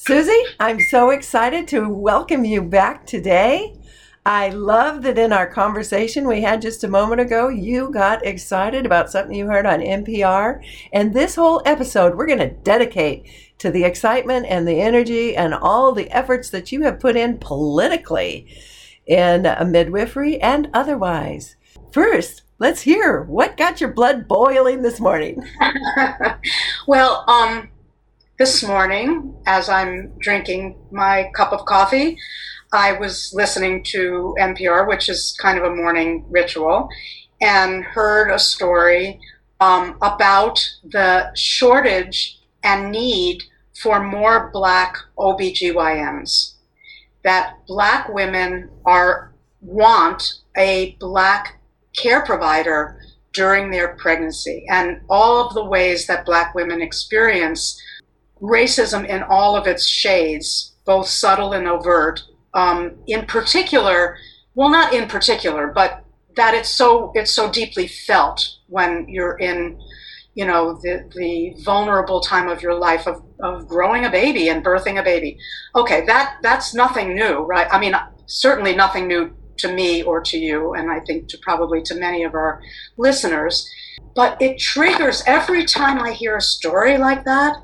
Suzy, I'm so excited to welcome you back today. I love that in our conversation we had just a moment ago, you got excited about something you heard on NPR. And this whole episode, we're going to dedicate to the excitement and the energy and all the efforts that you have put in politically in midwifery and otherwise. First, let's hear what got your blood boiling this morning. well, um, this morning, as I'm drinking my cup of coffee, I was listening to NPR, which is kind of a morning ritual, and heard a story um, about the shortage and need for more black OBGYNs. That black women are want a black care provider during their pregnancy and all of the ways that black women experience racism in all of its shades, both subtle and overt. Um, in particular, well, not in particular, but that it's so it's so deeply felt when you're in, you know, the the vulnerable time of your life of of growing a baby and birthing a baby. Okay, that that's nothing new, right? I mean, certainly nothing new to me or to you, and I think to probably to many of our listeners. But it triggers every time I hear a story like that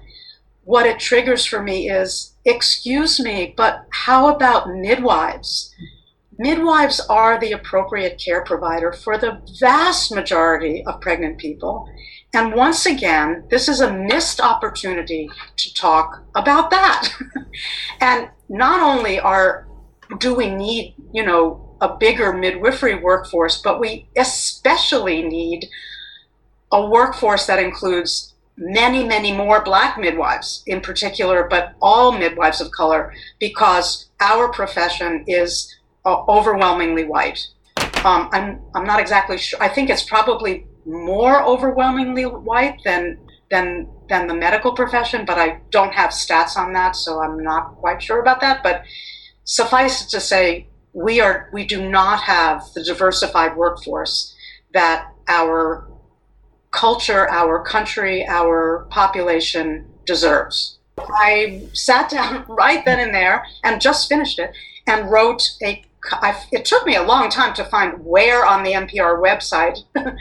what it triggers for me is excuse me, but how about midwives? Midwives are the appropriate care provider for the vast majority of pregnant people. And once again, this is a missed opportunity to talk about that. and not only are do we need, you know, a bigger midwifery workforce, but we especially need a workforce that includes many, many more black midwives in particular, but all midwives of color, because our profession is uh, overwhelmingly white. Um, I'm, I'm not exactly sure. I think it's probably more overwhelmingly white than, than, than the medical profession, but I don't have stats on that, so I'm not quite sure about that. But suffice it to say, we are we do not have the diversified workforce that our culture, our country, our population deserves. I sat down right then and there and just finished it and wrote a. I, it took me a long time to find where on the NPR website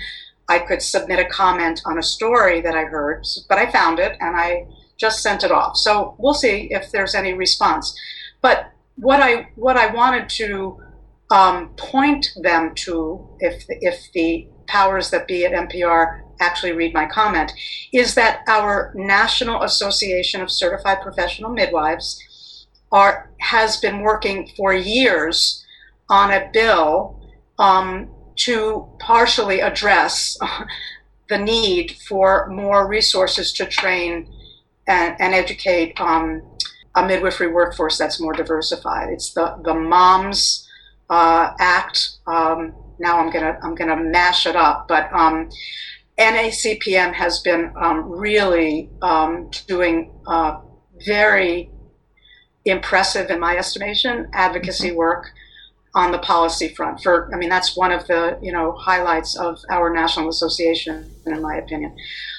I could submit a comment on a story that I heard, but I found it and I just sent it off. So we'll see if there's any response. But what I what I wanted to um, point them to, if if the powers that be at NPR actually read my comment, is that our National Association of Certified Professional Midwives are, has been working for years on a bill um, to partially address the need for more resources to train and, and educate um, a midwifery workforce that's more diversified. It's the, the MOMS uh, Act. Um, now I'm gonna I'm gonna mash it up, but um, NACPM has been um, really um, doing uh, very impressive, in my estimation, advocacy mm-hmm. work on the policy front. For I mean, that's one of the you know highlights of our national association, in my opinion.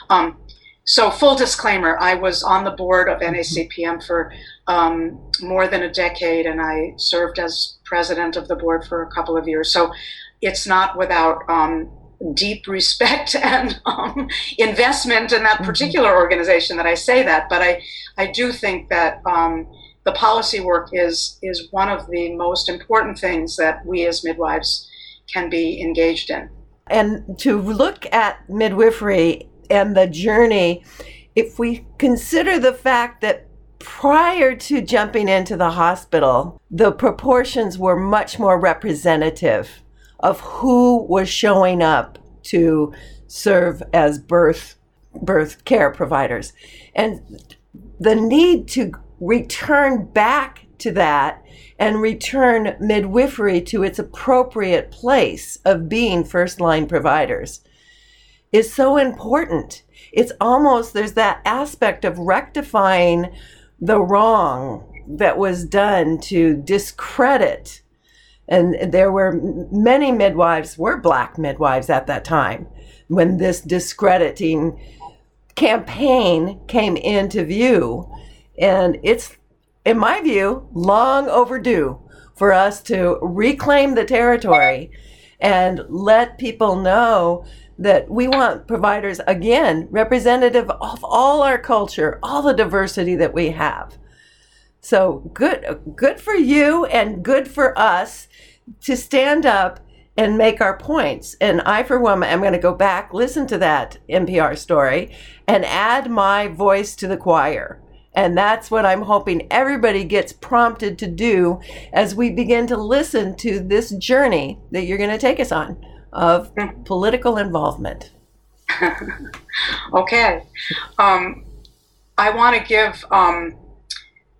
Um, so, full disclaimer: I was on the board of NACPM for um, more than a decade, and I served as president of the board for a couple of years. So, it's not without um, deep respect and um, investment in that mm-hmm. particular organization that I say that. But I, I do think that um, the policy work is is one of the most important things that we as midwives can be engaged in. And to look at midwifery and the journey, if we consider the fact that prior to jumping into the hospital, the proportions were much more representative of who was showing up to serve as birth birth care providers and the need to return back to that and return midwifery to its appropriate place of being first line providers is so important. It's almost, there's that aspect of rectifying the wrong that was done to discredit and there were many midwives were black midwives at that time when this discrediting campaign came into view and it's in my view, long overdue for us to reclaim the territory and let people know that we want providers, again, representative of all our culture, all the diversity that we have. So good, good for you and good for us to stand up and make our points. And I, for one, am going to go back, listen to that NPR story, and add my voice to the choir. And that's what I'm hoping everybody gets prompted to do as we begin to listen to this journey that you're going to take us on of political involvement. okay. Um, I want to give um,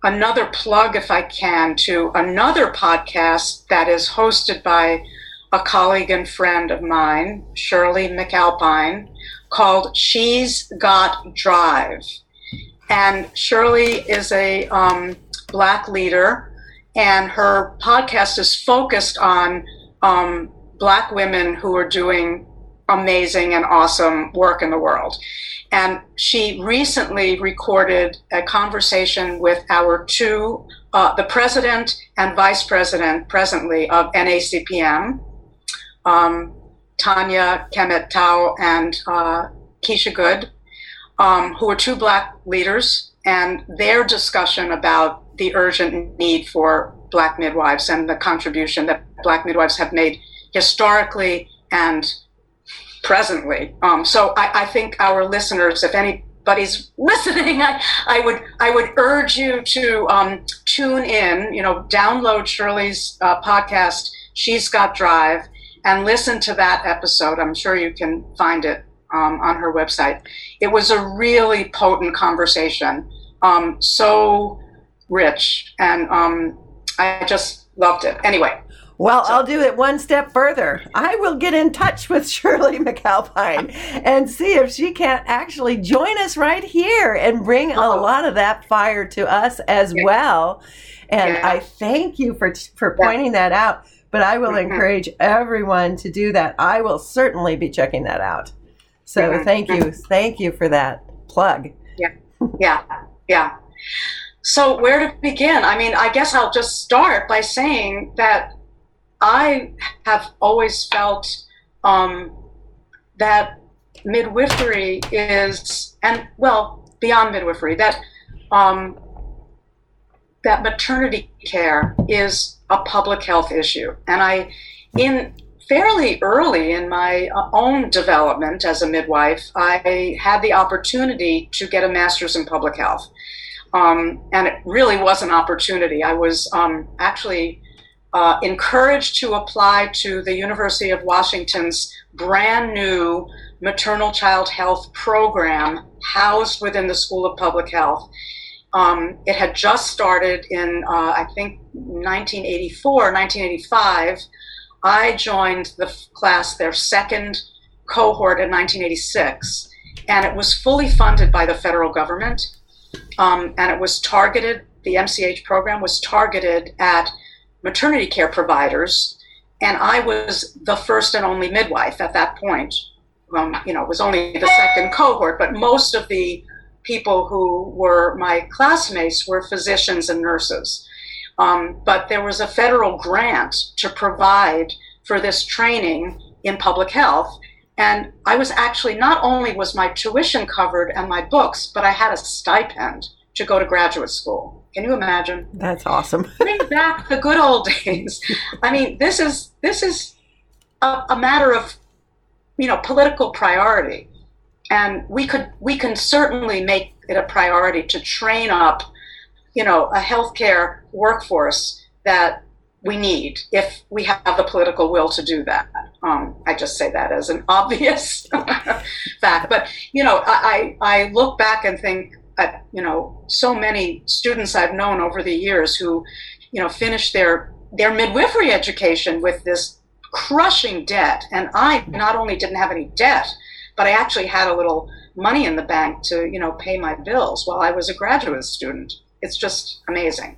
another plug, if I can, to another podcast that is hosted by a colleague and friend of mine, Shirley McAlpine, called She's Got Drive. And Shirley is a um, Black leader, and her podcast is focused on um, Black women who are doing amazing and awesome work in the world. And she recently recorded a conversation with our two, uh, the president and vice president presently of NACPM, um, Tanya Khemet Taiwo and uh, Keisha Goode, um, who are two black leaders, and their discussion about the urgent need for black midwives and the contribution that black midwives have made historically and presently. Um, so I, I, think our listeners, if anybody's listening, I, I would I would urge you to um, tune in. You know, download Shirley's uh, podcast. She's got drive and listen to that episode. I'm sure you can find it um, on her website. It was a really potent conversation, um, so rich, and um, I just loved it. Anyway. Well, so. I'll do it one step further. I will get in touch with Shirley McAlpine and see if she can't actually join us right here and bring a lot of that fire to us as yeah. well. And yeah. I thank you for for pointing yeah. that out but I will mm-hmm. encourage everyone to do that. I will certainly be checking that out. So mm-hmm. thank you. Thank you for that plug. Yeah. Yeah. Yeah. So where to begin? I mean, I guess I'll just start by saying that I have always felt um, that midwifery is, and well, beyond midwifery, that um, that maternity care is a public health issue. And I, in fairly early in my uh, own development as a midwife, I had the opportunity to get a master's in public health. Um, and it really was an opportunity. I was um, actually uh, encouraged to apply to the University of Washington's brand new maternal child health program housed within the School of Public Health. Um, it had just started in, uh, I think, 1984, 1985. I joined the class, their second cohort in 1986, and it was fully funded by the federal government. Um, and it was targeted, the MCH program was targeted at maternity care providers. And I was the first and only midwife at that point. Um, you know, it was only the second cohort, but most of the people who were my classmates were physicians and nurses. Um, but there was a federal grant to provide for this training in public health. And I was actually not only was my tuition covered and my books, but I had a stipend to go to graduate school. Can you imagine? That's awesome. Bring back the good old days. I mean, this is this is a, a matter of you know political priority and we could we can certainly make it a priority to train up you know a healthcare workforce that we need if we have the political will to do that um, i just say that as an obvious fact but you know I, I look back and think at you know so many students i've known over the years who you know finished their their midwifery education with this crushing debt and i not only didn't have any debt but I actually had a little money in the bank to, you know, pay my bills while I was a graduate student. It's just amazing.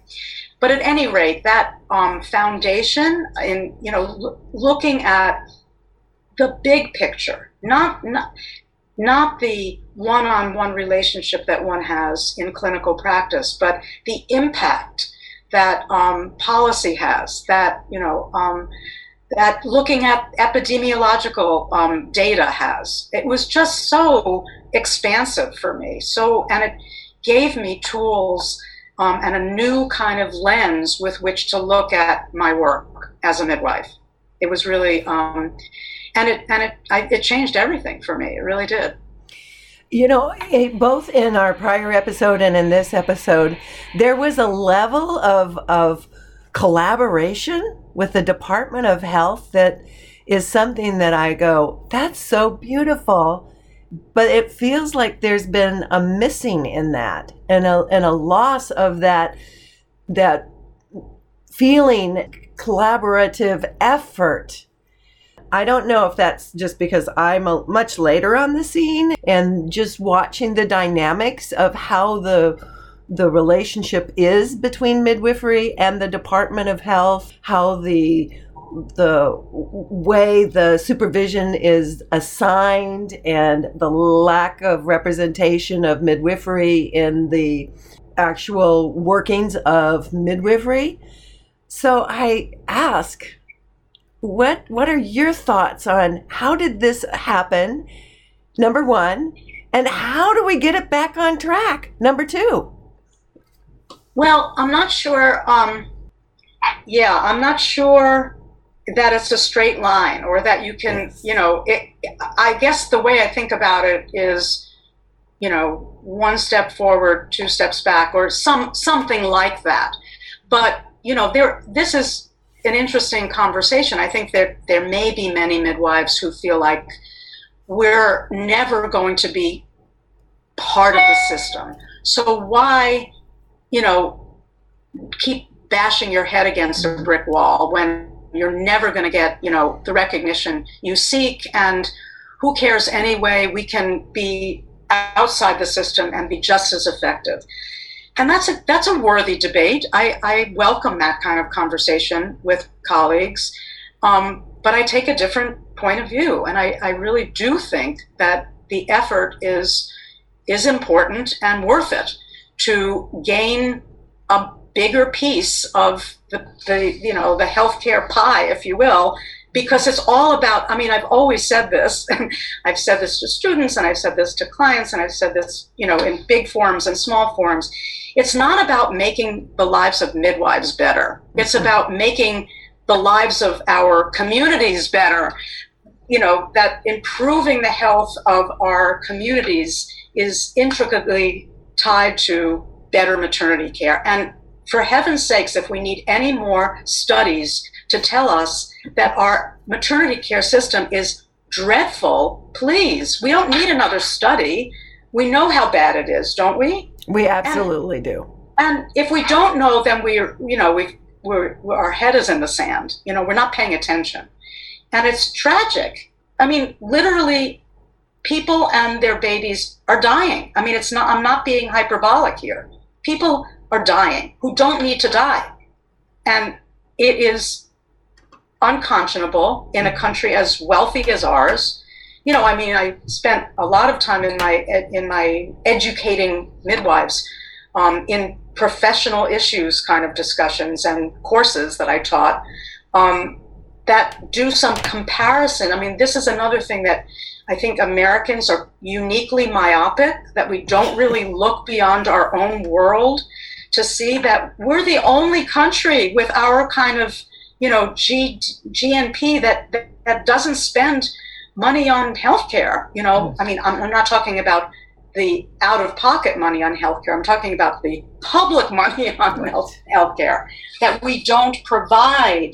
But at any rate, that um, foundation in, you know, l- looking at the big picture, not, not not the one-on-one relationship that one has in clinical practice, but the impact that um, policy has. That you know. Um, that looking at epidemiological um, data has. It was just so expansive for me. So, and it gave me tools um, and a new kind of lens with which to look at my work as a midwife. It was really, um, and it and it I, it changed everything for me. It really did. You know, eh, both in our prior episode and in this episode, there was a level of of collaboration with the Department of Health that is something that I go, that's so beautiful but it feels like there's been a missing in that and a, and a loss of that that feeling collaborative effort I don't know if that's just because I'm a, much later on the scene and just watching the dynamics of how the the relationship is between midwifery and the Department of Health, how the the way the supervision is assigned and the lack of representation of midwifery in the actual workings of midwifery. So I ask, what what are your thoughts on how did this happen? Number 1, and how do we get it back on track? Number 2. Well, I'm not sure um yeah, I'm not sure that it's a straight line or that you can you know it, i guess the way i think about it is you know one step forward two steps back or some something like that but you know there this is an interesting conversation. I think that there may be many midwives who feel like we're never going to be part of the system. So why you know keep bashing your head against a brick wall when you're never going to get you know the recognition you seek? And who cares anyway? We can be outside the system and be just as effective and that's a that's a worthy debate. I, I welcome that kind of conversation with colleagues. Um, but i take a different point of view. And I, I really do think that the effort is is important and worth it to gain a bigger piece of the, the you know the healthcare pie, if you will, because it's all about. I mean, I've always said this. I've said this to students, and I've said this to clients, and I've said this you know in big forums and small forums. It's not about making the lives of midwives better. It's mm-hmm. about making the lives of our communities better. You know that improving the health of our communities is intricately tied to better maternity care and for heaven's sakes, if we need any more studies to tell us that our maternity care system is dreadful, please, we don't need another study. We know how bad it is, don't we? We absolutely and, do. And if we don't know, then we're, you know, we we're, our head is in the sand. You know, we're not paying attention. And it's tragic. I mean, literally, people and their babies are dying. I mean, it's not, I'm not being hyperbolic here. People are dying who don't need to die. And it is unconscionable in a country as wealthy as ours. You know, I mean, I spent a lot of time in my in my educating midwives um, in professional issues kind of discussions and courses that I taught um, that do some comparison. I mean, this is another thing that I think Americans are uniquely myopic, that we don't really look beyond our own world to see that we're the only country with our kind of you know G, GNP that, that, that doesn't spend money on healthcare. You know, I mean, I'm, I'm not talking about the out of pocket money on healthcare. I'm talking about the public money on right. health healthcare. That we don't provide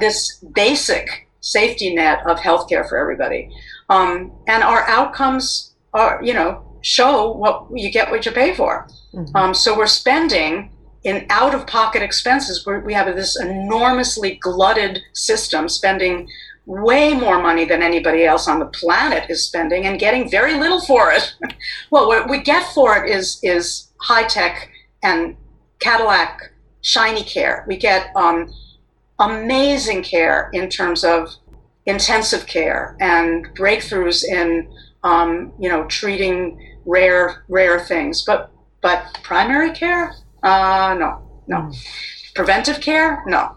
this basic safety net of healthcare for everybody, um, and our outcomes are you know show what you get what you pay for. Mm-hmm. Um, so we're spending in out of pocket expenses. We have this enormously glutted system, spending way more money than anybody else on the planet is spending, and getting very little for it. well, what we get for it is is high tech and Cadillac shiny care. We get um, amazing care in terms of intensive care and breakthroughs in um, you know, treating rare rare things. But but primary care, uh, no, no. Mm. Preventive care, no.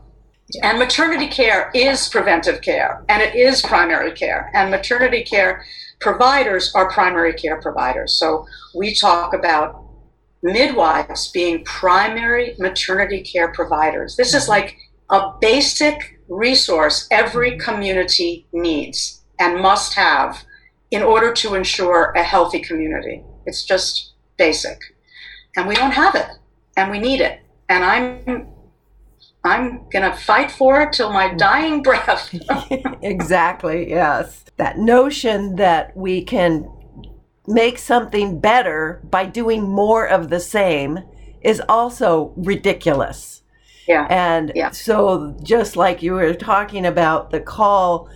Yeah. And maternity care is preventive care, and it is primary care. And maternity care providers are primary care providers. So we talk about midwives being primary maternity care providers. This is mm-hmm. like a basic resource every community needs and must have in order to ensure a healthy community. It's just basic. And we don't have it and we need it. And I'm I'm going to fight for it till my dying breath. exactly, yes. That notion that we can make something better by doing more of the same is also ridiculous. Yeah. And yeah. so, just like you were talking about the call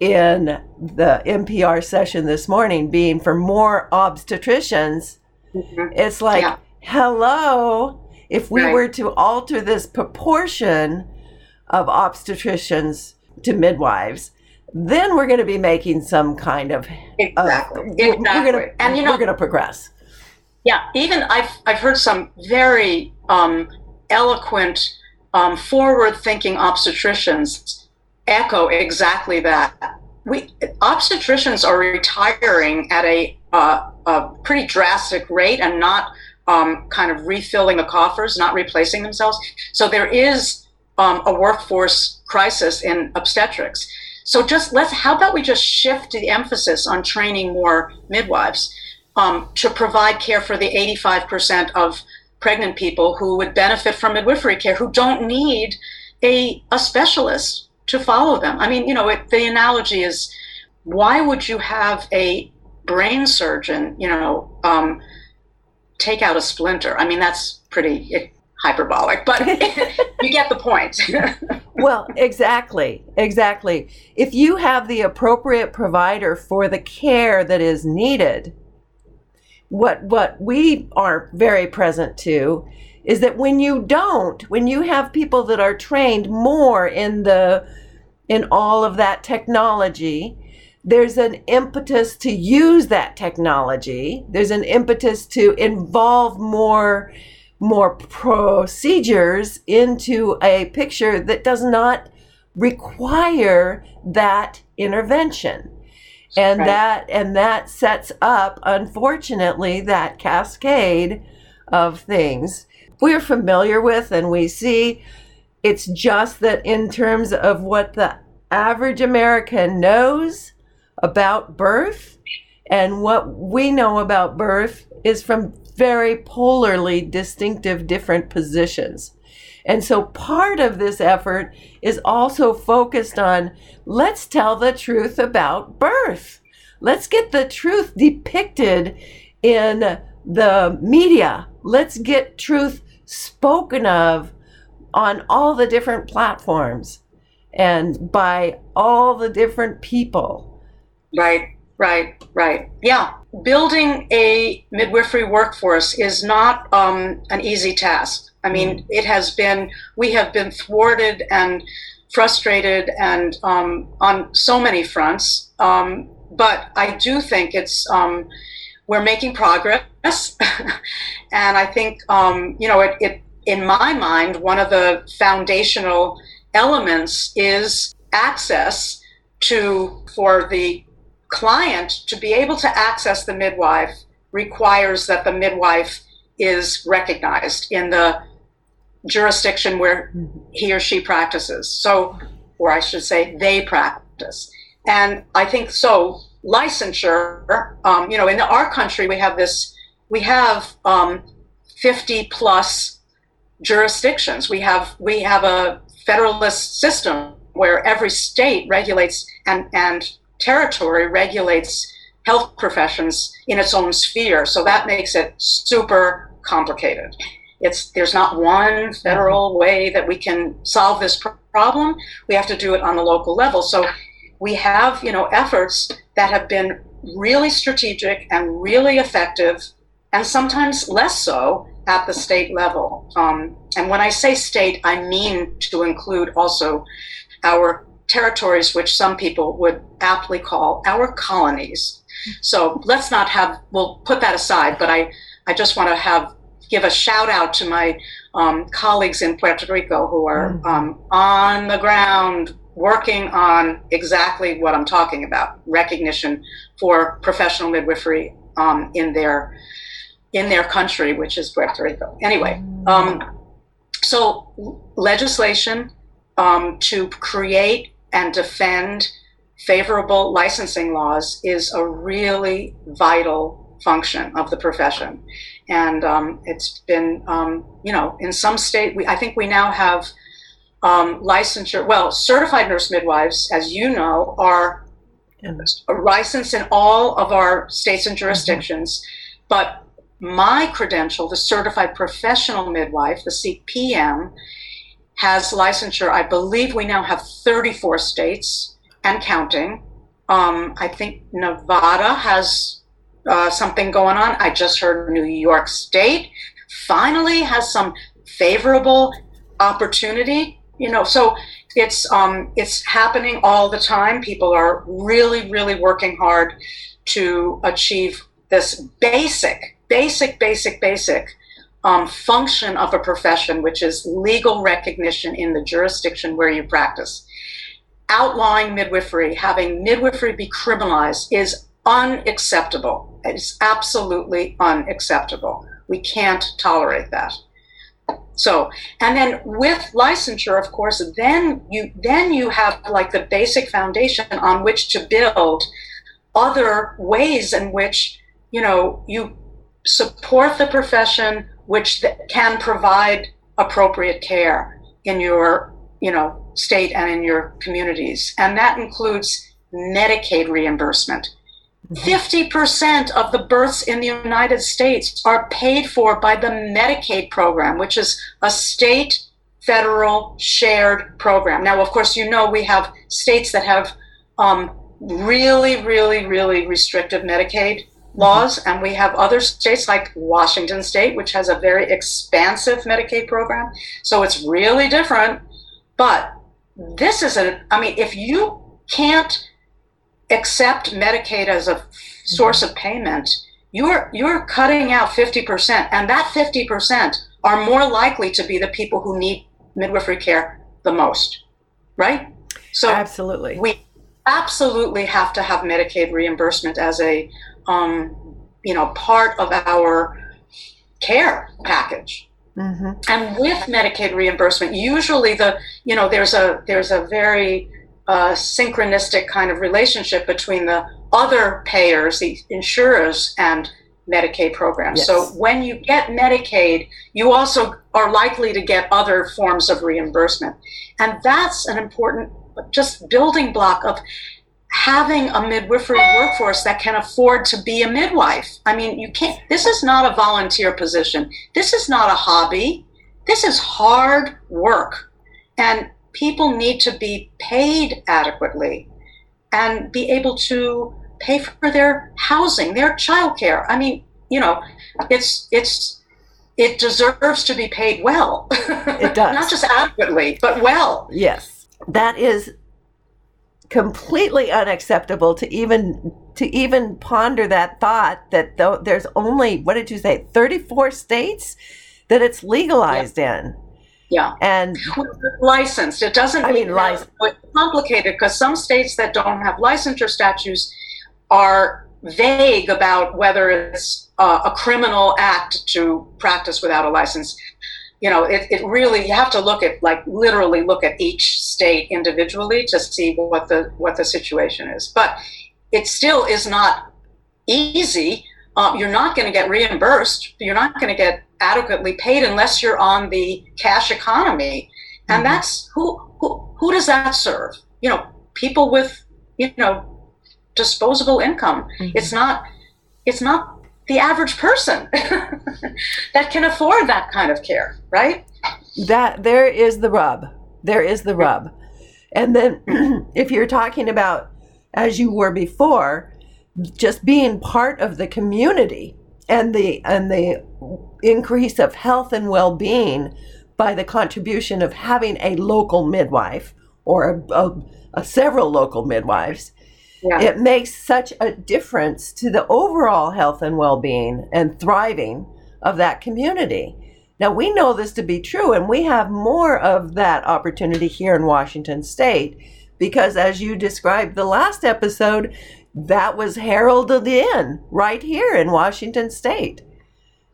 in the NPR session this morning being for more obstetricians, mm-hmm. it's like, yeah. Hello, if we right. were to alter this proportion of obstetricians to midwives, then we're going to be making some kind of exactly. Uh, exactly. We're going to, and you know, we're going to progress. Yeah, even I've I've heard some very um, eloquent, um, forward-thinking obstetricians echo exactly that. We obstetricians are retiring at a uh, a pretty drastic rate and not um, kind of refilling the coffers, not replacing themselves. So there is um, a workforce crisis in obstetrics. So just let's, how about we just shift the emphasis on training more midwives um, to provide care for the 85% of pregnant people who would benefit from midwifery care who don't need a, a specialist to follow them. I mean, you know, it, the analogy is why would you have a brain surgeon, you know, um, take out a splinter? I mean, that's pretty hyperbolic, but you get the point. well, exactly. Exactly. If you have the appropriate provider for the care that is needed, what what we are very present to is that when you don't, when you have people that are trained more in the in all of that technology, there's an impetus to use that technology. There's an impetus to involve more more procedures into a picture that does not require that intervention and right. that and that sets up unfortunately that cascade of things we're familiar with and we see it's just that in terms of what the average american knows about birth and what we know about birth is from very polarly distinctive different positions. And so part of this effort is also focused on let's tell the truth about birth. Let's get the truth depicted in the media. Let's get truth spoken of on all the different platforms and by all the different people. Right. Right, right. Yeah. Building a midwifery workforce is not um, an easy task. I mean, mm. it has been, we have been thwarted and frustrated and um, on so many fronts. Um, but I do think it's, um, we're making progress. and I think, um, you know, it, it, in my mind, one of the foundational elements is access to, for the client to be able to access the midwife requires that the midwife is recognized in the jurisdiction where he or she practices. So, or I should say, they practice. And I think so. Licensure, um, you know, in our country, we have this, we have um, 50 plus jurisdictions. We have we have a federalist system where every state regulates and and territory regulates health professions in its own sphere. So that makes it super complicated. It's there's not one federal way that we can solve this problem. We have to do it on the local level. So we have, you know, efforts that have been really strategic and really effective, and sometimes less so at the state level. Um, and when I say state, I mean to include also our territories, which some people would aptly call our colonies. So let's not have, we'll put that aside, but I, I just want to have, give a shout out to my um, colleagues in Puerto Rico who are mm. um, on the ground working on exactly what I'm talking about recognition for professional midwifery um, in their in their country, which is Puerto Rico. Anyway, um, so legislation um, to create and defend favorable licensing laws is a really vital function of the profession. And um, it's been, um, you know, in some state, we, I think we now have um, licensure, well, certified nurse midwives, as you know, are licensed in all of our states and jurisdictions. Mm-hmm. But my credential, the certified professional midwife, the CPM, has licensure. I believe we now have 34 states and counting. Um, I think Nevada has uh, something going on. I just heard New York State finally has some favorable opportunity. You know, so it's um, it's happening all the time. People are really, really working hard to achieve this basic, basic, basic, basic um, function of a profession, which is legal recognition in the jurisdiction where you practice. Outlawing midwifery, having midwifery be criminalized, is unacceptable. It's absolutely unacceptable. We can't tolerate that. So, and then with licensure, of course, then you then you have like the basic foundation on which to build other ways in which you know you support the profession which can provide appropriate care in your you know state and in your communities and that includes medicaid reimbursement 50% mm-hmm. of the births in the United States are paid for by the Medicaid program, which is a state federal shared program. Now, of course, you know we have states that have um, really, really, really restrictive Medicaid laws, and we have other states like Washington State, which has a very expansive Medicaid program. So it's really different. But this is a, I mean, if you can't accept Medicaid as a source of payment, you're you're cutting out 50%, and that 50% are more likely to be the people who need midwifery care the most, right? So absolutely, we absolutely have to have Medicaid reimbursement as a um, you know, part of our care package. Mm-hmm. And with Medicaid reimbursement, usually the you know there's a there's a very uh, synchronistic kind of relationship between the other payers, the insurers, and Medicaid programs. Yes. So when you get Medicaid, you also are likely to get other forms of reimbursement, and that's an important just building block of having a midwifery workforce that can afford to be a midwife. I mean, you can't, this is not a volunteer position. This is not a hobby. This is hard work. And people need to be paid adequately and be able to pay for their housing, their childcare. I mean, you know, it's, it's, it deserves to be paid well. It does. Not just adequately, but well. Yes. That is completely unacceptable to even to even ponder that thought that though there's only what did you say 34 states that it's legalized yeah. in? Yeah. And licensed? It doesn't i mean licensed it's complicated because some states that don't have licensure statutes are vague about whether it's uh, a criminal act to practice without a license you know, it, it really you have to look at like literally look at each state individually to see what the what the situation is. But it still is not easy. Um, you're not going to get reimbursed. You're not going to get adequately paid unless you're on the cash economy, and mm-hmm. that's who who who does that serve? You know, people with you know disposable income. Mm-hmm. It's not it's not the average person that can afford that kind of care, right? That there is the rub. There is the rub. And then if you're talking about as you were before, just being part of the community and the and the increase of health and well-being by the contribution of having a local midwife or a, a, a several local midwives Yeah. It makes such a difference to the overall health and well being and thriving of that community. Now, we know this to be true, and we have more of that opportunity here in Washington state because, as you described the last episode, that was heralded in right here in Washington state.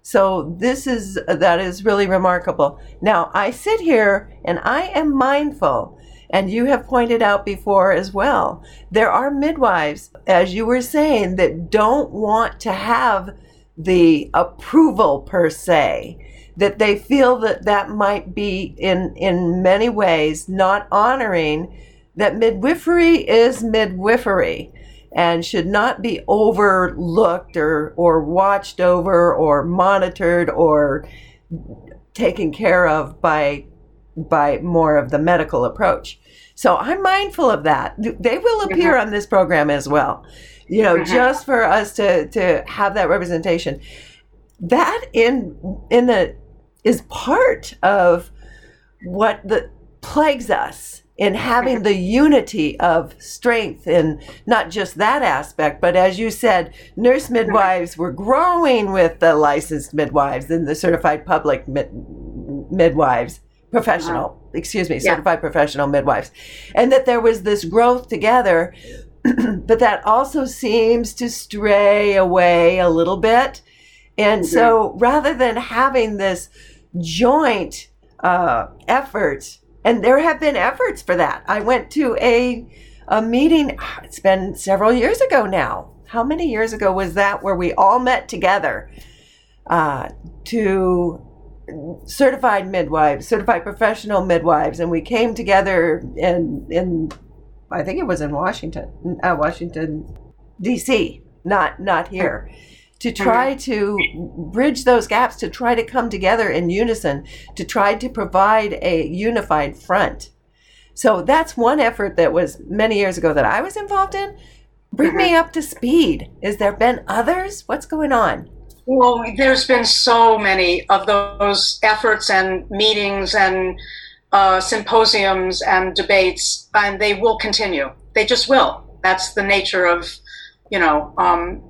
So this is that is really remarkable. Now I sit here and I am mindful and you have pointed out before as well. There are midwives as you were saying that don't want to have the approval per se that they feel that that might be in in many ways not honoring that midwifery is midwifery and should not be overlooked or, or watched over or monitored or taken care of by by more of the medical approach. So I'm mindful of that. They will appear mm-hmm. on this program as well. You know, mm-hmm. just for us to to have that representation. That in in the is part of what the plagues us in having the unity of strength in not just that aspect, but as you said, nurse midwives were growing with the licensed midwives and the certified public mid- midwives, professional, uh-huh. excuse me, certified yeah. professional midwives, and that there was this growth together. but that also seems to stray away a little bit. And mm-hmm. so rather than having this joint uh, effort and there have been efforts for that. I went to a a meeting. It's been several years ago now. How many years ago was that? Where we all met together uh, to certified midwives, certified professional midwives, and we came together in in I think it was in Washington, uh, Washington D.C. Not not here to try to bridge those gaps, to try to come together in unison, to try to provide a unified front. So that's one effort that was many years ago that I was involved in. Bring me up to speed. Is there been others? What's going on? Well, there's been so many of those efforts and meetings and uh, symposiums and debates, and they will continue. They just will. That's the nature of, you know, um,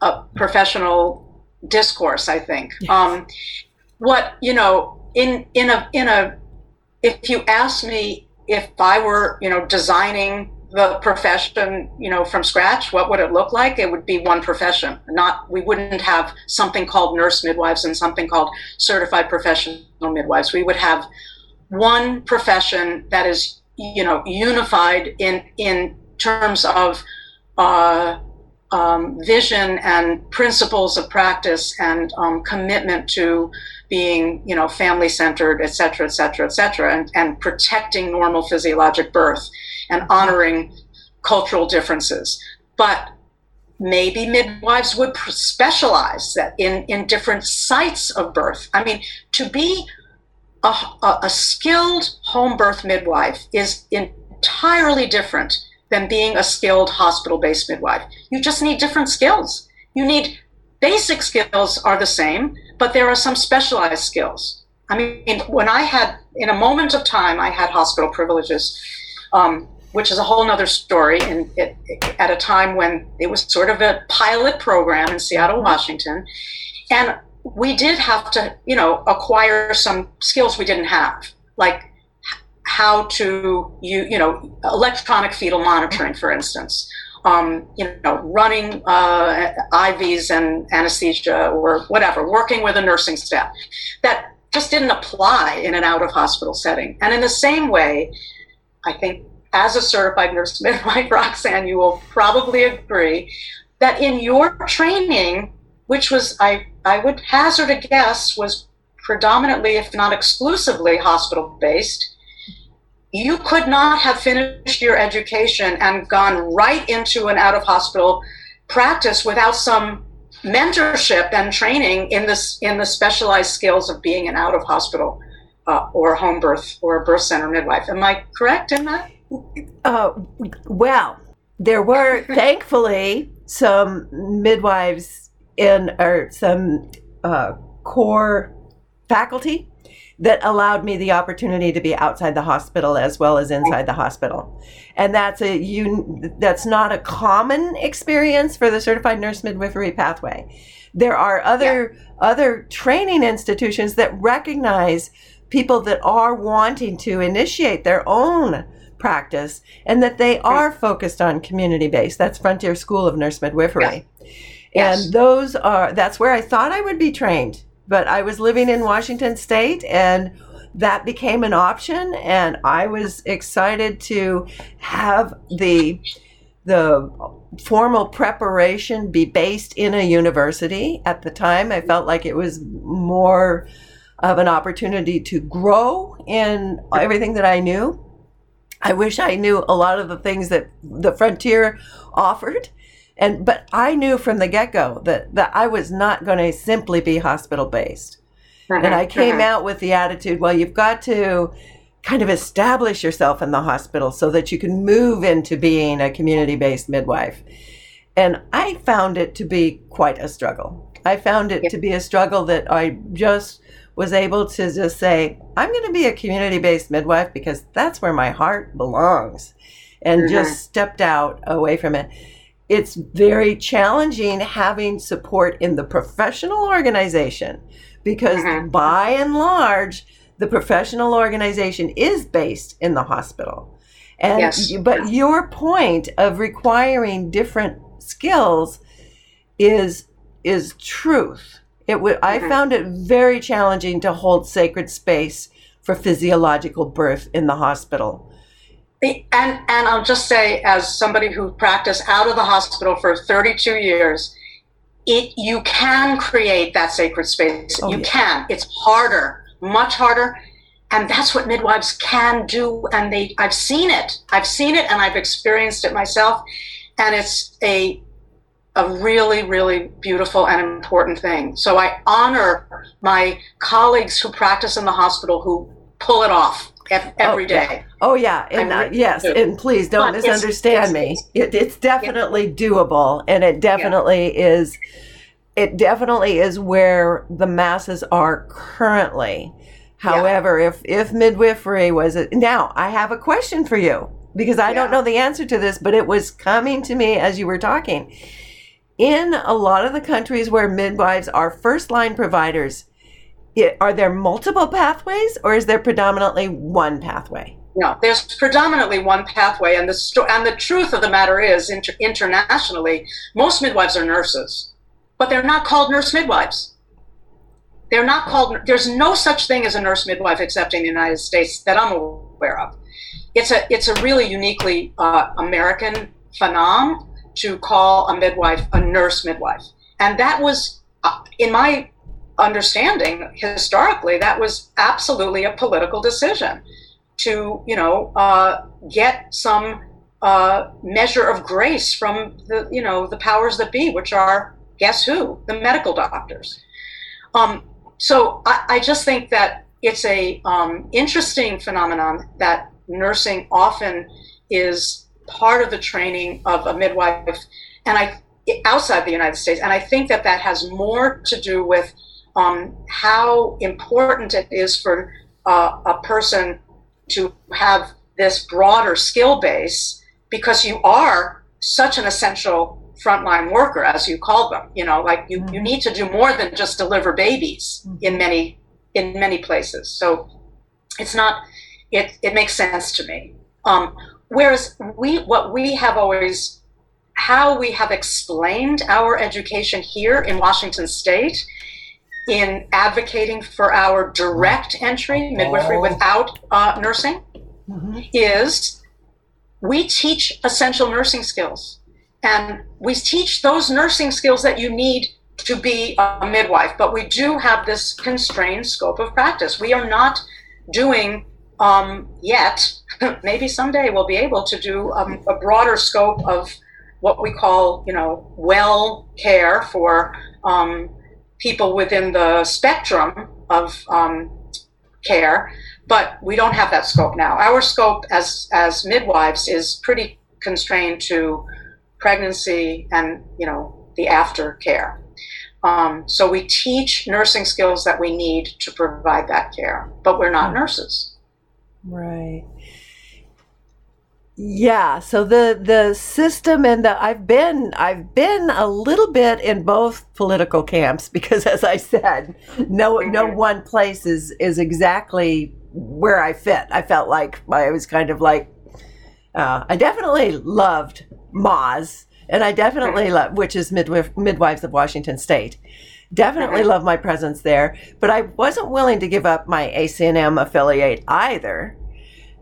a professional discourse. I think. Yes. Um, what you know, in in a in a, if you ask me if I were you know designing the profession you know from scratch what would it look like? It would be one profession. Not we wouldn't have something called nurse midwives and something called certified professional midwives. We would have one profession that is you know unified in in terms of uh, um, vision and principles of practice and um, commitment to being, you know, family centered, et cetera, et cetera, et cetera, and, and protecting normal physiologic birth and honoring cultural differences. But maybe midwives would specialize that in, in different sites of birth. I mean, to be a, a, a skilled home birth midwife is entirely different than being a skilled hospital based midwife. You just need different skills. You need basic skills are the same, but there are some specialized skills. I mean, when I had, in a moment of time, I had hospital privileges, um, which is a whole other story. And it, at a time when it was sort of a pilot program in Seattle, Washington, and we did have to, you know, acquire some skills we didn't have, like how to you you know electronic fetal monitoring, for instance. Um, you know, running uh, IVs and anesthesia or whatever, working with a nursing staff. That just didn't apply in an out of hospital setting. And in the same way, I think as a certified nurse midwife, Roxanne, you will probably agree that in your training, which was, I, I would hazard a guess, was predominantly, if not exclusively, hospital based, you could not have finished your education and gone right into an out of hospital practice without some mentorship and training in this in the specialized skills of being an out of hospital uh, or home birth or a birth center midwife. Am I correct in that? Uh, well, there were thankfully some midwives in or some uh, core faculty that allowed me the opportunity to be outside the hospital as well as inside the hospital. And that's a you that's not a common experience for the certified nurse midwifery pathway. There are other yeah. other training institutions that recognize people that are wanting to initiate their own practice and that they are focused on community based. That's Frontier School of Nurse Midwifery. Yeah. Yes. And those are that's where I thought I would be trained but I was living in Washington State and that became an option and I was excited to have the the formal preparation be based in a university. At the time I felt like it was more of an opportunity to grow in everything that I knew. I wish I knew a lot of the things that the frontier offered and but I knew from the get go that that I was not going to simply be hospital based. Uh-huh, and I came uh-huh. out with the attitude, well, you've got to kind of establish yourself in the hospital so that you can move into being a community based midwife. And I found it to be quite a struggle. I found it to be a struggle that I just was able to just say, I'm going to be a community based midwife because that's where my heart belongs, and mm-hmm. just stepped out away from it it's very challenging having support in the professional organization because mm-hmm. by and large the professional organization is based in the hospital and yes. but your point of requiring different skills is is truth it would mm-hmm. i found it very challenging to hold sacred space for physiological birth in the hospital and and I'll just say, as somebody who practiced out of the hospital for 32 years, it you can create that sacred space. Oh, you yeah. can. It's harder, much harder, and that's what midwives can do. And they, I've seen it. I've seen it, and I've experienced it myself. And it's a a really, really beautiful and important thing. So I honor my colleagues who practice in the hospital who pull it off every oh, day. Yeah. Oh yeah, and uh, yes, and please don't but misunderstand it's, me. It, it's definitely yeah. doable, and it definitely yeah. is. It definitely is where the masses are currently. However, if if midwifery was a, now, I have a question for you because I don't know the answer to this, but it was coming to me as you were talking. In a lot of the countries where midwives are first line providers, it, are there multiple pathways or is there predominantly one pathway? No, there's predominantly one pathway, and the sto- and the truth of the matter is, inter- internationally, most midwives are nurses, but they're not called nurse midwives. They're not called. There's no such thing as a nurse midwife except in the United States that I'm aware of. It's a it's a really uniquely uh, American phenomenon to call a midwife a nurse midwife, and that was, uh, in my understanding historically that was absolutely a political decision to you know uh, get some uh, measure of grace from the you know the powers that be which are guess who? The medical doctors. Um, so I, I, just think that it's a um, interesting phenomenon that nursing often is part of the training of a midwife and i outside the united states. And i think that that has more to do with um, how important it is for uh, a person to have this broader skill base because you are such an essential frontline worker as you call them you know like you, you need to do more than just deliver babies in many in many places. So it's not it it makes sense to me. Um, whereas we what we have always how we have explained our education here in washington state in advocating for our direct entry midwifery oh. without uh, nursing mm-hmm. is we teach essential nursing skills and we teach those nursing skills that you need to be a midwife but we do have this constrained scope of practice we are not doing um, yet maybe someday we'll be able to do um, a broader scope of what we call you know well care for um, people within the spectrum of um, care, but we don't have that scope now. Our scope as as midwives is pretty constrained to pregnancy and you know the aftercare. Um, so we teach nursing skills that we need to provide that care, but we're not nurses. Right. Yeah, so the the system and the I've been I've been a little bit in both political camps because as I said, no no one place is is exactly where I fit. I felt like I was kind of like uh, I definitely loved MAWS and I definitely love which is midwife midwives of Washington State. Definitely Mhm. love my presence there, but I wasn't willing to give up my ACNM affiliate either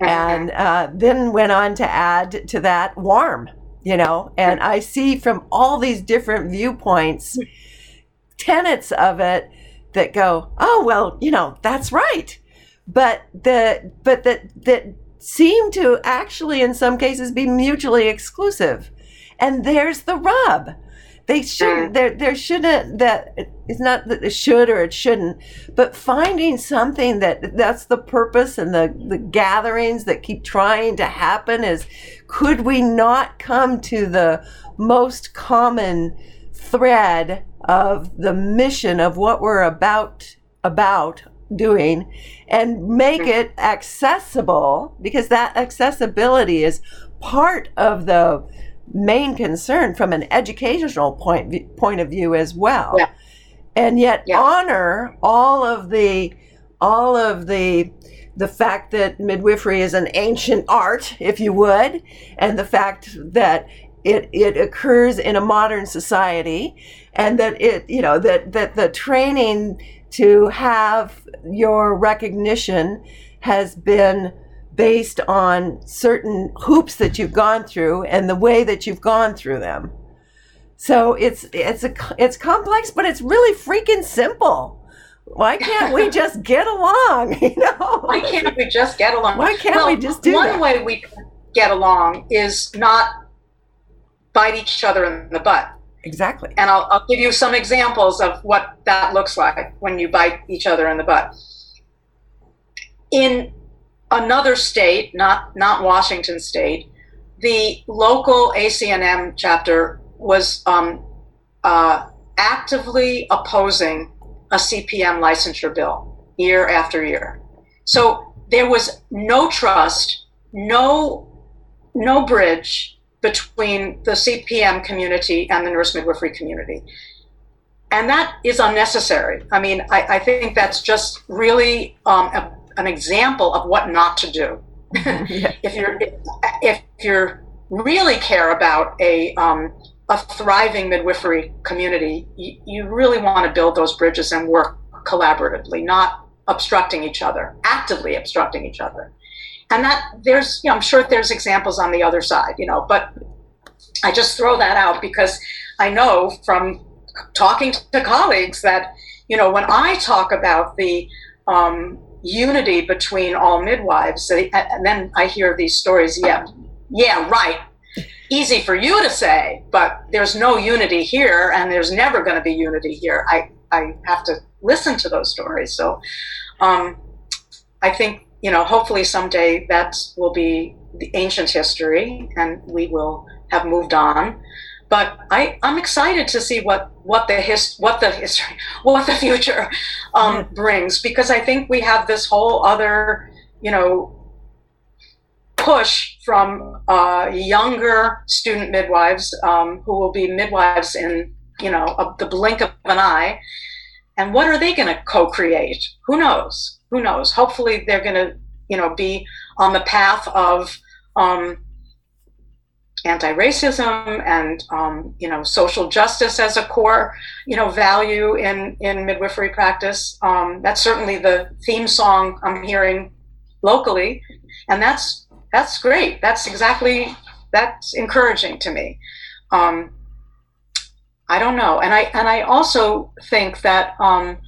and uh, then went on to add to that warm you know? And i see from all these different viewpoints tenets of it that go oh well you know that's right. But the but that that seem to actually in some cases be mutually exclusive. And there's the rub they shouldn't there there shouldn't that it's not that it should or it shouldn't but finding something that that's the purpose and the the gatherings that keep trying to happen is could we not come to the most common thread of the mission of what we're about about doing and make it accessible because that accessibility is part of the main concern from an educational point point of view as well Yeah. and yet Yeah. honor all of the all of the the fact that midwifery is an ancient art if you would and the fact that it it occurs in a modern society and that it you know that that the training to have your recognition has been based on certain hoops that you've gone through and the way that you've gone through them so it's it's a it's complex but it's really freaking simple why can't we just get along you know Why can't we just get along? Why can't well, we just do one that? way we can get along is not bite each other in the butt. exactly And I'll, I'll give you some examples of what that looks like when you bite each other in the butt. In another state, not not Washington State, the local ACNM chapter was um, uh, actively opposing a CPM licensure bill year after year. So there was no trust, no no bridge between the CPM community and the nurse midwifery community. And that is unnecessary. I mean, I, I think that's just really um, a, an example of what not to do. Yeah. If you're if you really care about a um, a thriving midwifery community, you, you really want to build those bridges and work collaboratively, not obstructing each other, actively obstructing each other. And that there's, you know, I'm sure there's examples on the other side, you know, but I just throw that out because I know from talking to colleagues that, you know, when I talk about the um, unity between all midwives, and then I hear these stories, yeah, yeah, right. Easy for you to say, but there's no unity here, and there's never going to be unity here. I, I have to listen to those stories. So um, I think, you know, hopefully someday that will be the ancient history and we will have moved on. But I, I'm excited to see what, what the his, what the history, what the future um, brings, because I think we have this whole other, you know, push from uh, younger student midwives um, who will be midwives in, you know, a, the blink of an eye. And what are they going to co-create? Who knows? Who knows? Hopefully, they're going to, you know, be on the path of um, anti-racism and um, you know social justice as a core you know value in in midwifery practice. Um, that's certainly the theme song I'm hearing locally, and that's that's great. That's exactly that's encouraging to me. Um, I don't know, and I and I also think that um,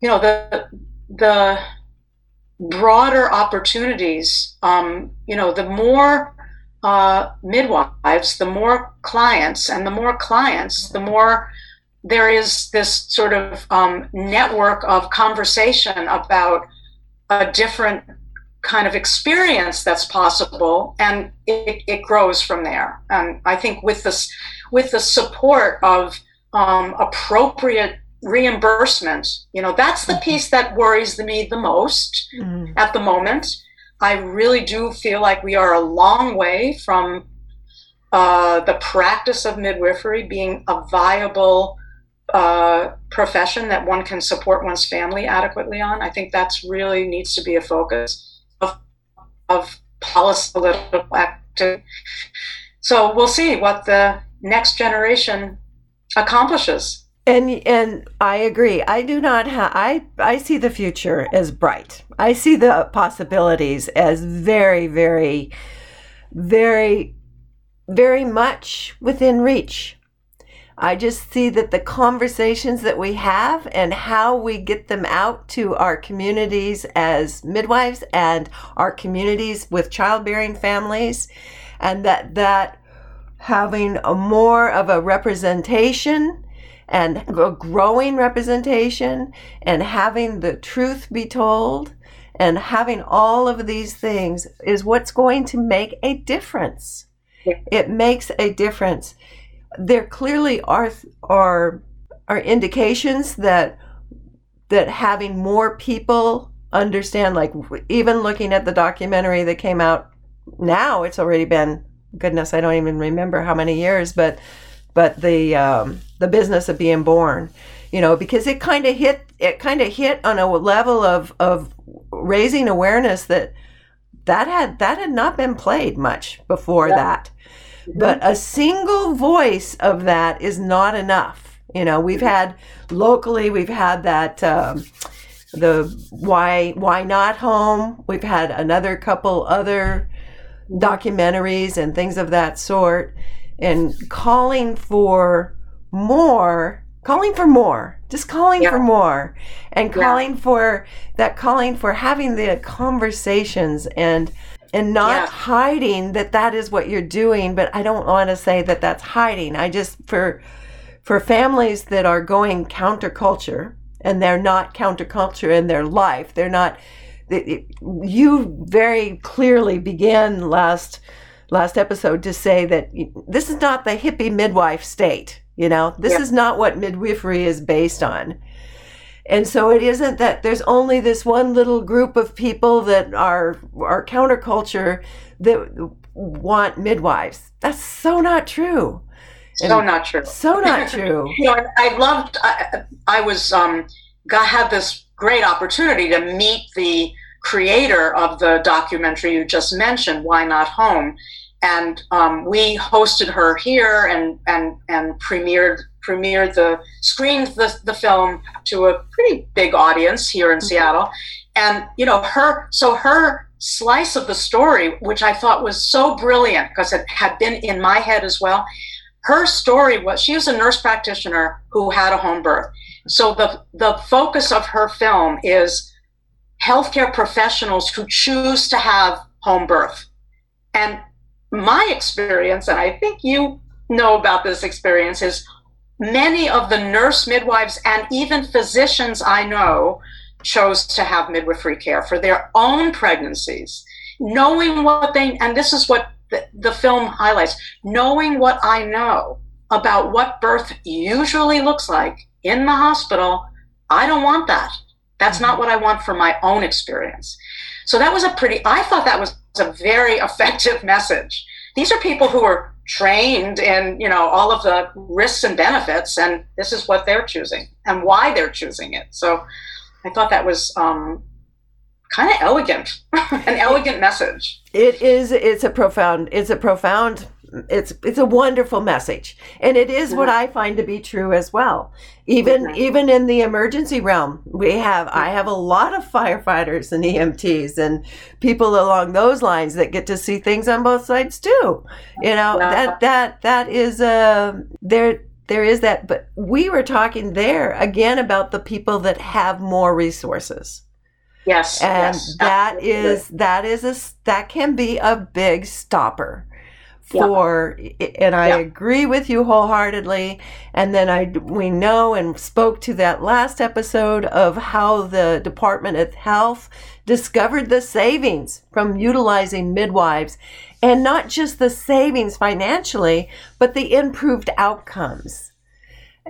you know the the broader opportunities. Um, you know, the more uh, midwives, the more clients, and the more clients, the more there is this sort of um, network of conversation about a different kind of experience that's possible, and it, it grows from there. And I think with this, with the support of um, appropriate reimbursement. You know, that's the piece that worries me the most mm-hmm. at the moment. I really do feel like we are a long way from uh, the practice of midwifery being a viable uh, profession that one can support one's family adequately on. I think that's really needs to be a focus of, of policy political activity. So we'll see what the next generation accomplishes. And and I agree. I do not have. I I see the future as bright. I see the possibilities as very very very very much within reach. I just see that the conversations that we have and how we get them out to our communities as midwives and our communities with childbearing families and that that having a more of a representation and a growing representation and having the truth be told and having all of these things is what's going to make a difference. Yeah. It makes a difference. There clearly are are are indications that that having more people understand like even looking at the documentary that came out now it's already been goodness I don't even remember how many years but but the um, the business of being born you know because it kind of hit it kind of hit on a level of of raising awareness that that had that had not been played much before yeah. that mm-hmm. but a single voice of that is not enough you know we've mm-hmm. had locally we've had that um, the why why not home we've had another couple other documentaries and things of that sort and calling for more calling for more just calling yeah. for more and calling yeah. for that calling for having the conversations and and not yeah. hiding that that is what you're doing but i don't want to say that that's hiding i just for for families that are going counterculture and they're not counterculture in their life they're not you very clearly began last last episode to say that this is not the hippie midwife state. You know, this yeah. is not what midwifery is based on. And so it isn't that there's only this one little group of people that are are counterculture that want midwives. That's so not true. So and not true. So not true. you know, I loved. I, I was um, got had this great opportunity to meet the creator of the documentary you just mentioned, Why Not Home, and um, we hosted her here and and and premiered premiered the screened the, the film to a pretty big audience here in mm-hmm. Seattle, and you know her so her slice of the story, which I thought was so brilliant because it had been in my head as well. Her story was she was a nurse practitioner who had a home birth. So the the focus of her film is healthcare professionals who choose to have home birth. And my experience, and I think you know about this experience, is many of the nurse midwives and even physicians I know chose to have midwifery care for their own pregnancies, knowing what they, and this is what the, the film highlights, knowing what I know about what birth usually looks like in the hospital. I don't want that. That's not mm-hmm. what I want for my own experience. So that was a pretty, I thought that was a very effective message. These are people who are trained in, you know, all of the risks and benefits, and this is what they're choosing and why they're choosing it. So I thought that was um, kind of elegant, an elegant message. It is. It's a profound. It's a profound it's it's a wonderful message. And it is what i find to be true as well. Even even in the emergency realm we have i have a lot of firefighters and emts and people along those lines that get to see things on both sides too. You know that that that is uh there there is that but we were talking there again about the people that have more resources. Yes and yes, that is that is a that can be a big stopper for yeah. and I yeah. agree with you wholeheartedly and then I we know and spoke to that last episode of how the Department of Health discovered the savings from utilizing midwives and not just the savings financially but the improved outcomes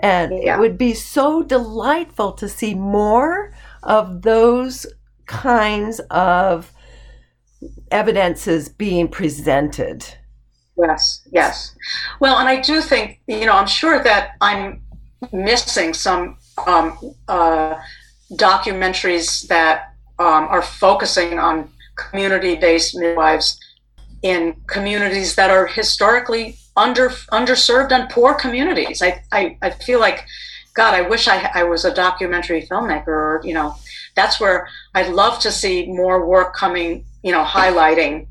And Yeah. it would be so delightful to see more of those kinds of evidences being presented. Yes, yes. Well, and I do think, you know, I'm sure that I'm missing some um, uh, documentaries that um, are focusing on community based midwives in communities that are historically under underserved and poor communities. I, I, I feel like, God, I wish I, I was a documentary filmmaker or, you know, that's where I'd love to see more work coming, you know, highlighting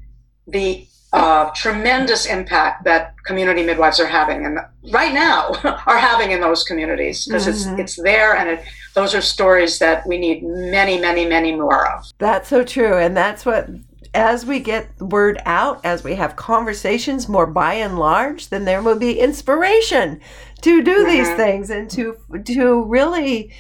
the uh, tremendous impact that community midwives are having and right now are having in those communities because Mhm. it's it's there and it, those are stories that we need many many many more of That's so true. And that's what, as we get word out, as we have conversations more by and large, then there will be inspiration to do these Mhm. things and to, to really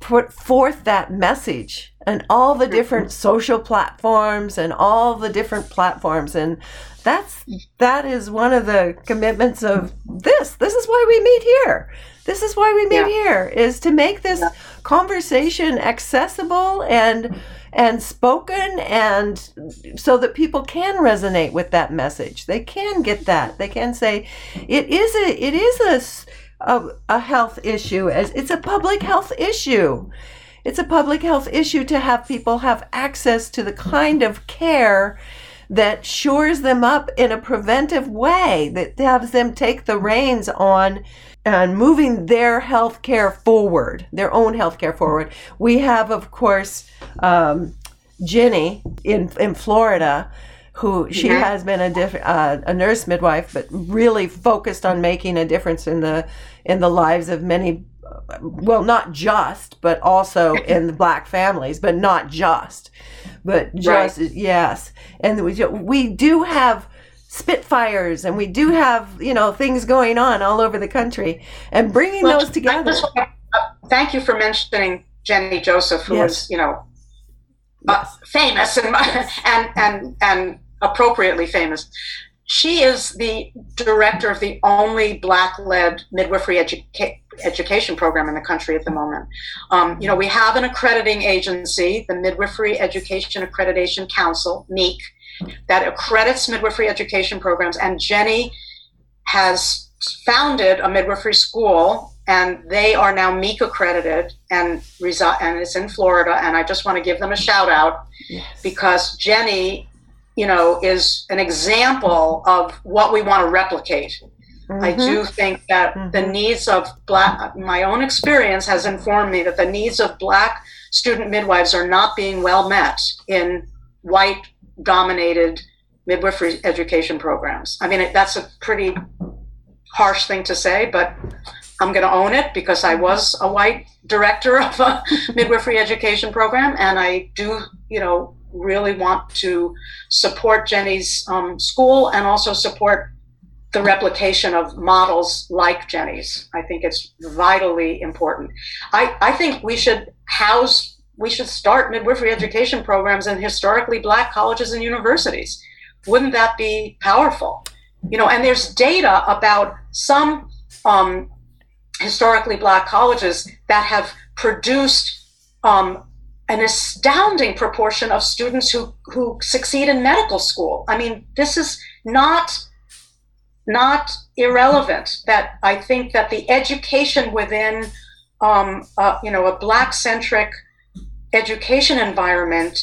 put forth that message and all the different mm-hmm. social platforms and all the different platforms. And that's, that is one of the commitments of this. This is why we meet here. This is why we meet Yeah. here is to make this Yeah. conversation accessible and and spoken and so that people can resonate with that message they can get that they can say it is a it is a a, a health issue as it's a public health issue it's a public health issue to have people have access to the kind of care that shores them up in a preventive way that has them take the reins on and moving their health care forward, their own health care forward. We have, of course, um, Jenny in in Florida, who she Mhm. has been a diff- uh, a nurse midwife, but really focused on making a difference in the in the lives of many. uh, Well, not just, but also in the black families, but not just, but just yes. And we we do have spitfires and we do have you know things going on all over the country and bringing Well, those together uh, thank you for mentioning Jenny Joseph, who Yes. is, you know, uh, famous and, and and and appropriately famous. She is the director of the only Black-led midwifery educa- education program in the country at the moment. Um, you know, we have an accrediting agency, the Midwifery Education Accreditation Council, MEAC, that accredits midwifery education programs, and Jenny has founded a midwifery school and they are now MEAC accredited and reside and it's in Florida and I just want to give them a shout out Yes. because Jenny you know is an example of what we want to replicate I Mhm. do think that the Mhm. needs of black my own experience has informed me that the needs of black student midwives are not being well met in white dominated midwifery education programs. I mean it, that's a pretty harsh thing to say, but I'm going to own it because I was a white director of a midwifery education program, and I do, you know, really want to support Jenny's um, school and also support the replication of models like Jenny's. I think it's vitally important. I, I think we should house, we should start midwifery education programs in historically black colleges and universities. Wouldn't that be powerful? You know, and there's data about some um, historically black colleges that have produced um, an astounding proportion of students who, who succeed in medical school. I mean, this is not not irrelevant. That I think that the education within um, uh, you know a black centric education environment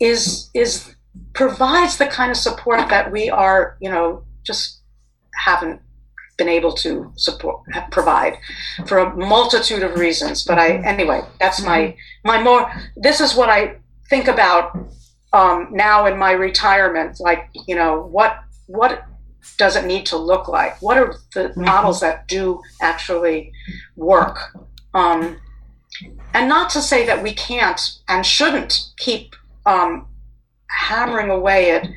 is is provides the kind of support that we are you know just haven't been able to support provide for a multitude of reasons but i anyway that's my my more this is what i think about um, now in my retirement like you know what what does it need to look like? What are the models that do actually work? Um, and not to say that we can't and shouldn't keep um, hammering away at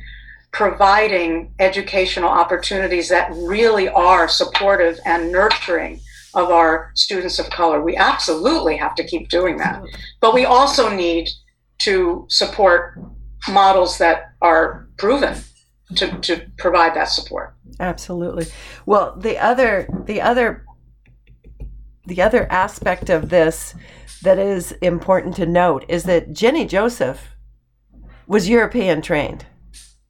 providing educational opportunities that really are supportive and nurturing of our students of color. We absolutely have to keep doing that. But we also need to support models that are proven to, to provide that support. Absolutely. Well, the other the other the other aspect of this that is important to note is that Jenny Joseph was European trained.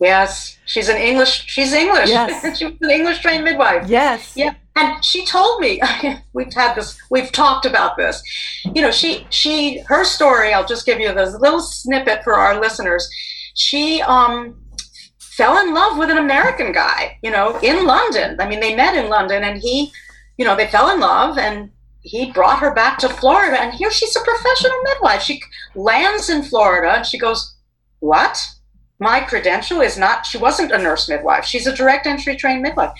Yes, she's an English. She's English. Yes. she was an English trained midwife. Yes. Yeah, and she told me we've had this. We've talked about this. You know, she she her story. I'll just give you this little snippet for our listeners. She um fell in love with an American guy. You know, in London. I mean, they met in London, and he, you know, they fell in love, and he brought her back to Florida, and here she's a professional midwife. She lands in Florida, and she goes, "What?" My credential is not she wasn't a nurse midwife. She's a direct entry trained midwife.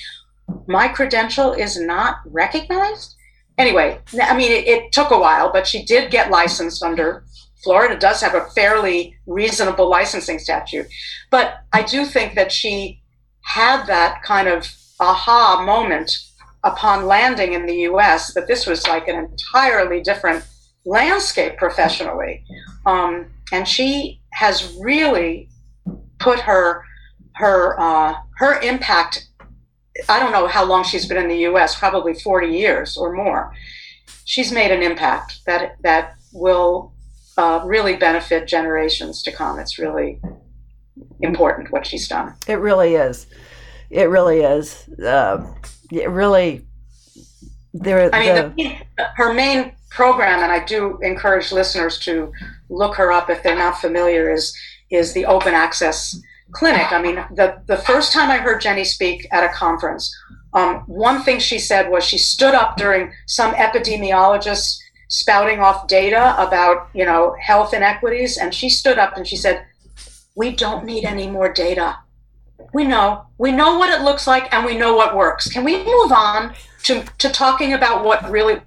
My credential is not recognized? Anyway i mean it, it, took a while but she did get licensed under florida does have a fairly reasonable licensing statute. But i do think that she had that kind of aha moment upon landing in the us that this was like an entirely different landscape professionally. Um, and she has really put her her uh, her impact. I don't know how long she's been in the U.S. Probably forty years or more. She's made an impact that that will uh, really benefit generations to come. It's really important what she's done. It really is. It really is. Uh, it really. There. I mean, the, the, her main program, and I do encourage listeners to look her up if they're not familiar. Is is the open access clinic. I mean, the, the first time I heard Jenny speak at a conference, um, one thing she said was she stood up during some epidemiologist spouting off data about, you know, health inequities, and she stood up and she said, "We don't need any more data. We know, we know what it looks like, and we know what works. Can we move on to to talking about what really,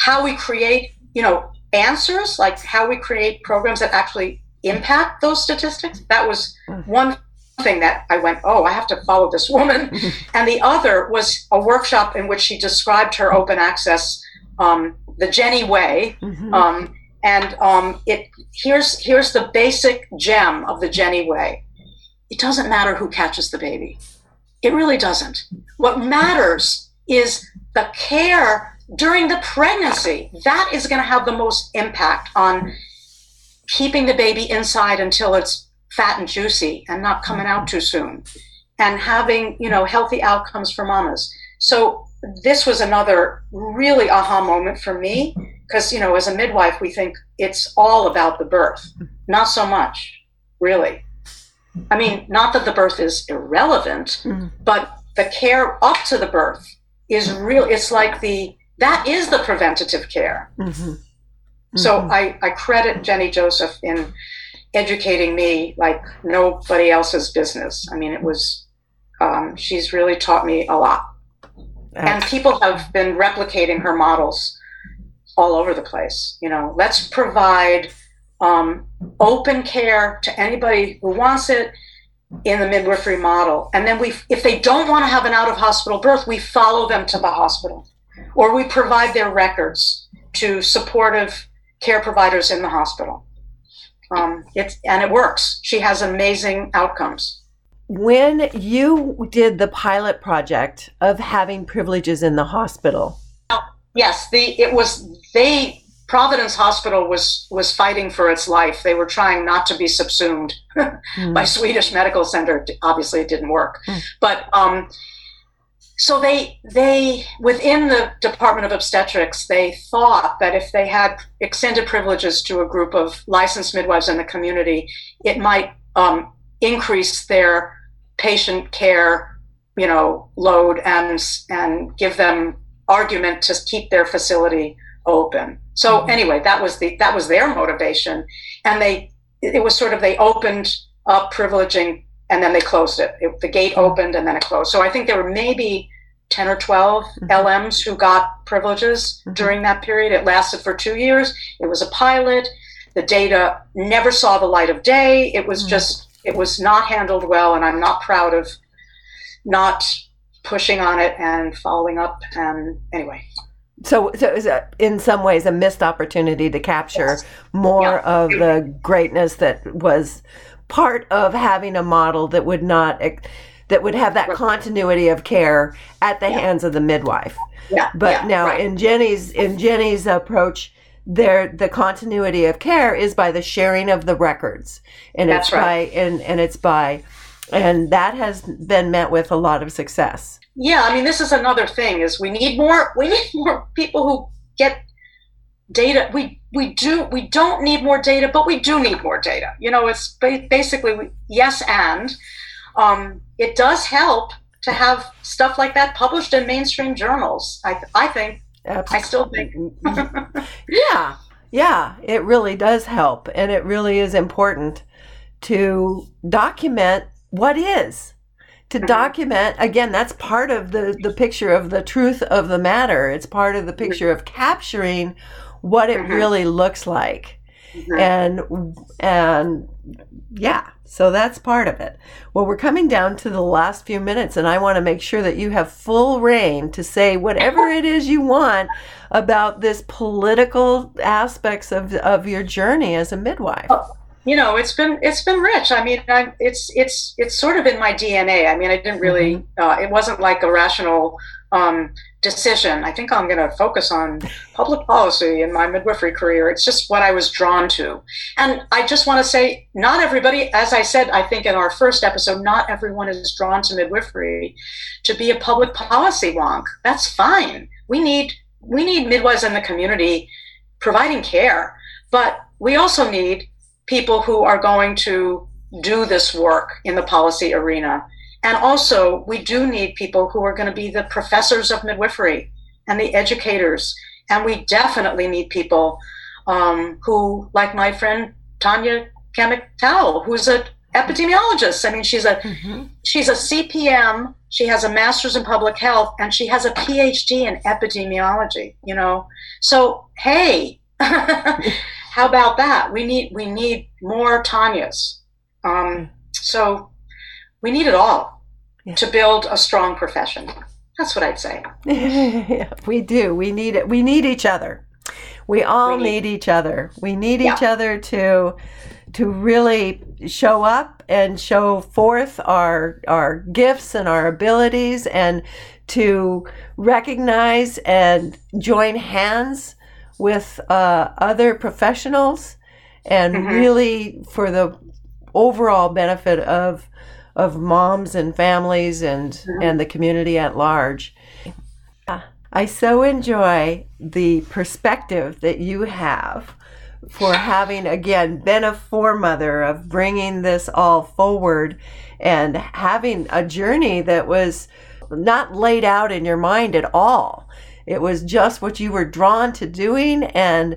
how we create, you know, answers, like how we create programs that actually impact those statistics. That was mm-hmm. one thing that I went, oh, I have to follow this woman. and the other was a workshop in which she described her open access, um, the Jenny way. Mm-hmm. Um, and um, it here's here's the basic gem of the Jenny way. It doesn't matter who catches the baby. It really doesn't. What matters is the care during the pregnancy. That is going to have the most impact on keeping the baby inside until it's fat and juicy and not coming out too soon and having you know healthy outcomes for mamas so this was another really aha moment for me because you know as a midwife we think it's all about the birth not so much really i mean not that the birth is irrelevant mm. but the care up to the birth is real it's like the that is the preventative care mm-hmm. So mm-hmm. I, I credit Jenny Joseph in educating me like nobody else's business. I mean, it was, um, she's really taught me a lot. And people have been replicating her models all over the place. You know, let's provide um, open care to anybody who wants it in the midwifery model. And then we, if they don't want to have an out of hospital birth, we follow them to the hospital or we provide their records to supportive care providers in the hospital. Um, it's and it works. She has amazing outcomes. When you did the pilot project of having privileges in the hospital, yes, the it was they Providence Hospital was was fighting for its life. They were trying not to be subsumed mm. by Swedish Medical Center. Obviously, it didn't work, mm. but um, so they they within the department of obstetrics they thought that if they had extended privileges to a group of licensed midwives in the community it might um, increase their patient care you know load and and give them argument to keep their facility open so mm-hmm. anyway that was the that was their motivation and they it was sort of they opened up privileging and then they closed it. it. The gate opened and then it closed. So I think there were maybe 10 or 12 mm-hmm. LMs who got privileges mm-hmm. during that period. It lasted for two years. It was a pilot. The data never saw the light of day. It was mm-hmm. just, it was not handled well. And I'm not proud of not pushing on it and following up. And anyway. So, so it was a, in some ways a missed opportunity to capture yes. more yeah. of the greatness that was part of having a model that would not that would have that continuity of care at the yeah. hands of the midwife. Yeah. But yeah, now right. in Jenny's in Jenny's approach, there the continuity of care is by the sharing of the records, and That's it's right. by and and it's by, and that has been met with a lot of success. Yeah, I mean, this is another thing: is we need more we need more people who get data. We we do we don't need more data, but we do need more data. You know, it's basically yes and. Um, it does help to have stuff like that published in mainstream journals. I, I think. Absolutely. I still think. yeah, yeah, it really does help, and it really is important to document what is. To mm-hmm. document again, that's part of the the picture of the truth of the matter. It's part of the mm-hmm. picture of capturing what it mm-hmm. really looks like, mm-hmm. and and yeah, so that's part of it. Well, we're coming down to the last few minutes, and I want to make sure that you have full rein to say whatever it is you want about this political aspects of, of your journey as a midwife. Oh, you know, it's been it's been rich. I mean, I'm, it's it's it's sort of in my DNA. I mean, I didn't really. Mm-hmm. Uh, it wasn't like a rational um, decision. I think I'm going to focus on public policy in my midwifery career. It's just what I was drawn to. And I just want to say, not everybody, as I said, I think in our first episode, not everyone is drawn to midwifery to be a public policy wonk. That's fine. We need we need midwives in the community providing care, but we also need people who are going to do this work in the policy arena and also, we do need people who are going to be the professors of midwifery and the educators. And we definitely need people um, who, like my friend Tanya Khemet Taiwo, who's an epidemiologist. I mean, she's a mm-hmm. she's a CPM. She has a master's in public health, and she has a PhD in epidemiology. You know, so hey, how about that? We need we need more Tanyas. Um, so we need it all yeah. to build a strong profession. That's what I'd say. yeah, we do. We need it. We need each other. We all we need, need, each other. We need yeah. each other to to really show up and show forth our our gifts and our abilities and to recognize and join hands with uh, other professionals and mm-hmm. really for the overall benefit of of moms and families and mm-hmm. and the community at large. I so enjoy the perspective that you have for having again been a foremother of bringing this all forward and having a journey that was not laid out in your mind at all. It was just what you were drawn to doing and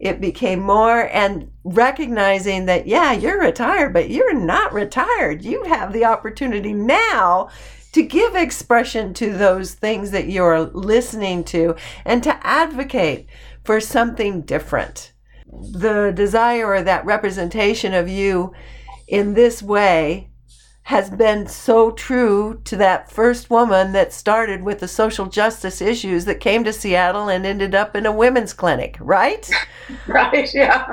it became more and recognizing that, yeah, you're retired, but you're not retired. You have the opportunity now to give expression to those things that you're listening to and to advocate for something different. The desire or that representation of you in this way has been so true to that first woman that started with the social justice issues that came to Seattle and ended up in a women's clinic, right? right, yeah.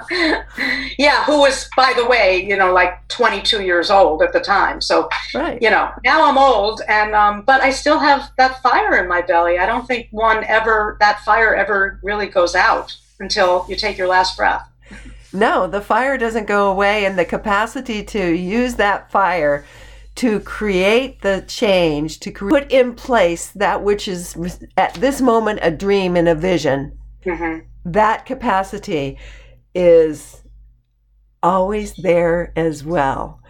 Yeah, who was, by the way, you know, like 22 years old at the time. So, right. you know, now I'm old, and um, but I still have that fire in my belly. I don't think one ever, that fire ever really goes out until you take your last breath. No, the fire doesn't go away, and the capacity to use that fire to create the change, to put in place that which is at this moment a dream and a vision, mm-hmm. that capacity is always there as well.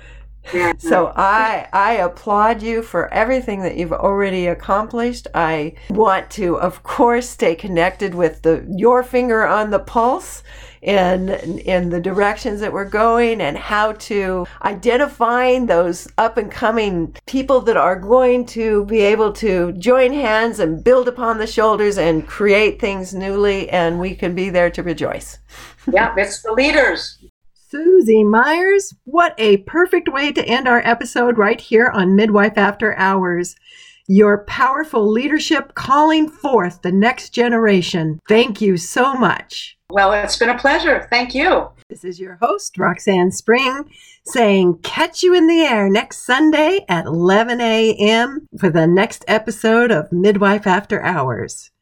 So I I applaud you for everything that you've already accomplished. I want to of course stay connected with the your finger on the pulse in in the directions that we're going and how to identifying those up and coming people that are going to be able to join hands and build upon the shoulders and create things newly and we can be there to rejoice. Yeah, it's the leaders. Suzy Myers, what a perfect way to end our episode right here on Midwife After Hours your powerful leadership calling forth the next generation. Thank you so much. Well, it's been a pleasure. Thank you. This is your host, Roxanne Spring, saying catch you in the air next Sunday at 11 a.m. for the next episode of Midwife After Hours.